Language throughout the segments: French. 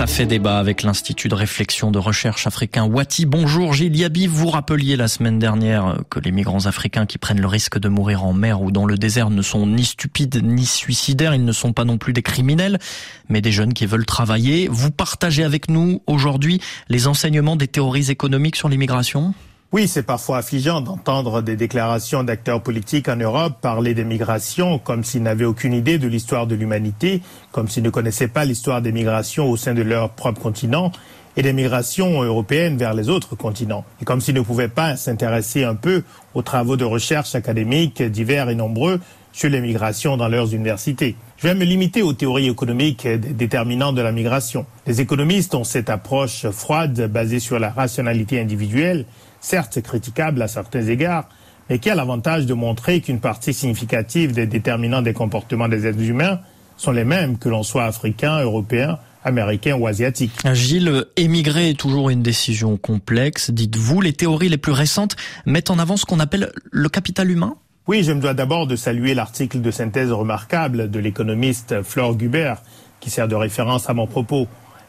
Ça fait débat avec l'Institut de réflexion de recherche africain Wati. Bonjour Gilles Yabi, vous rappeliez la semaine dernière que les migrants africains qui prennent le risque de mourir en mer ou dans le désert ne sont ni stupides ni suicidaires, ils ne sont pas non plus des criminels, mais des jeunes qui veulent travailler. Vous partagez avec nous aujourd'hui les enseignements des théories économiques sur l'immigration? Oui, c'est parfois affligeant d'entendre des déclarations d'acteurs politiques en Europe parler des migrations comme s'ils n'avaient aucune idée de l'histoire de l'humanité, comme s'ils ne connaissaient pas l'histoire des migrations au sein de leur propre continent et des migrations européennes vers les autres continents, et comme s'ils ne pouvaient pas s'intéresser un peu aux travaux de recherche académiques divers et nombreux sur les migrations dans leurs universités. Je vais me limiter aux théories économiques des déterminants de la migration. Les économistes ont cette approche froide basée sur la rationalité individuelle certes critiquable à certains égards, mais qui a l'avantage de montrer qu'une partie significative des déterminants des comportements des êtres humains sont les mêmes que l'on soit africain, européen, américain ou asiatique. Gilles, émigrer est toujours une décision complexe. Dites-vous, les théories les plus récentes mettent en avant ce qu'on appelle le capital humain? Oui, je me dois d'abord de saluer l'article de synthèse remarquable de l'économiste Flore Gubert, qui sert de référence à mon propos.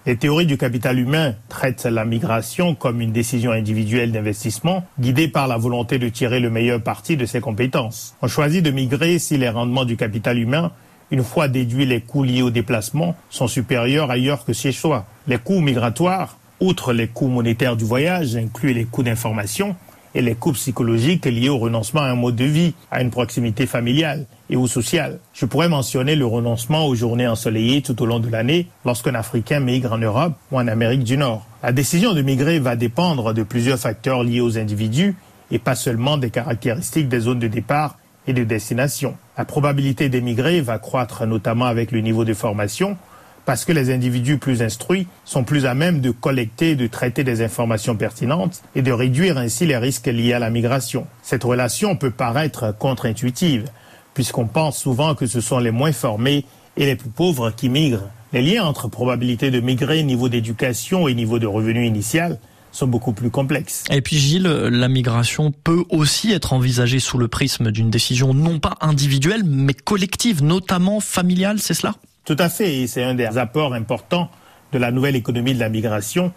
Les théories du capital humain traitent la migration comme une décision individuelle d'investissement guidée par la volonté de tirer le meilleur parti de ses compétences. On choisit de migrer si les rendements du capital humain, une fois déduits les coûts liés au déplacement, sont supérieurs ailleurs que chez soi. Les coûts migratoires, outre les coûts monétaires du voyage, incluent les coûts d'information, et les coûts psychologiques liés au renoncement à un mode de vie, à une proximité familiale et ou sociale. Je pourrais mentionner le renoncement aux journées ensoleillées tout au long de l'année lorsqu'un Africain migre en Europe ou en Amérique du Nord. La décision de migrer va dépendre de plusieurs facteurs liés aux individus et pas seulement des caractéristiques des zones de départ et de destination. La probabilité d'émigrer va croître notamment avec le niveau de formation, parce que les individus plus instruits sont plus à même de collecter et de traiter des informations pertinentes et de réduire ainsi les risques liés à la migration. Cette relation peut paraître contre-intuitive, puisqu'on pense souvent que ce sont les moins formés et les plus pauvres qui migrent. Les liens entre probabilité de migrer, niveau d'éducation et niveau de revenu initial sont beaucoup plus complexes. Et puis Gilles, la migration peut aussi être envisagée sous le prisme d'une décision non pas individuelle, mais collective, notamment familiale, c'est cela? Tout à fait, et c'est un des apports importants de la nouvelle économie de la migration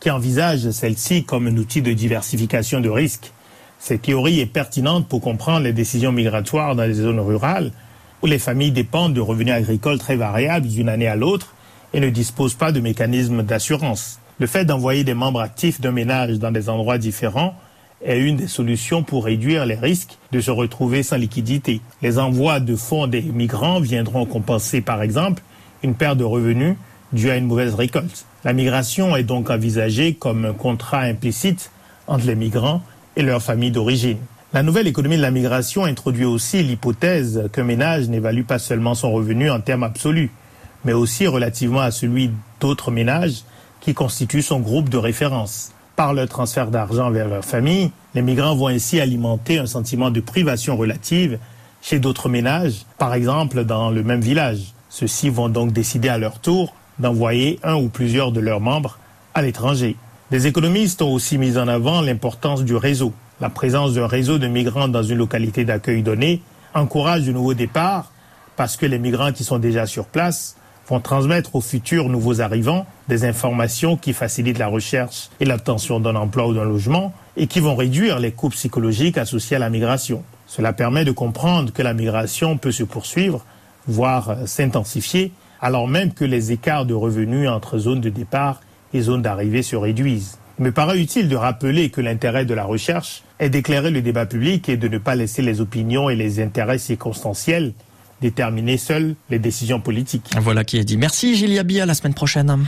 qui envisage celle-ci comme un outil de diversification de risques. Cette théorie est pertinente pour comprendre les décisions migratoires dans les zones rurales où les familles dépendent de revenus agricoles très variables d'une année à l'autre et ne disposent pas de mécanismes d'assurance. Le fait d'envoyer des membres actifs d'un ménage dans des endroits différents est une des solutions pour réduire les risques de se retrouver sans liquidité. Les envois de fonds des migrants viendront compenser, par exemple, une perte de revenus due à une mauvaise récolte. La migration est donc envisagée comme un contrat implicite entre les migrants et leurs familles d'origine. La nouvelle économie de la migration introduit aussi l'hypothèse qu'un ménage n'évalue pas seulement son revenu en termes absolus, mais aussi relativement à celui d'autres ménages qui constituent son groupe de référence par le transfert d'argent vers leur famille, les migrants vont ainsi alimenter un sentiment de privation relative chez d'autres ménages, par exemple dans le même village. Ceux-ci vont donc décider à leur tour d'envoyer un ou plusieurs de leurs membres à l'étranger. Les économistes ont aussi mis en avant l'importance du réseau. La présence d'un réseau de migrants dans une localité d'accueil donnée encourage de nouveaux départs parce que les migrants qui sont déjà sur place vont transmettre aux futurs nouveaux arrivants des informations qui facilitent la recherche et l'obtention d'un emploi ou d'un logement et qui vont réduire les coûts psychologiques associés à la migration. Cela permet de comprendre que la migration peut se poursuivre, voire s'intensifier, alors même que les écarts de revenus entre zones de départ et zones d'arrivée se réduisent. Il me paraît utile de rappeler que l'intérêt de la recherche est d'éclairer le débat public et de ne pas laisser les opinions et les intérêts circonstanciels déterminer seules les décisions politiques. Voilà qui est dit. Merci Yabi, à la semaine prochaine.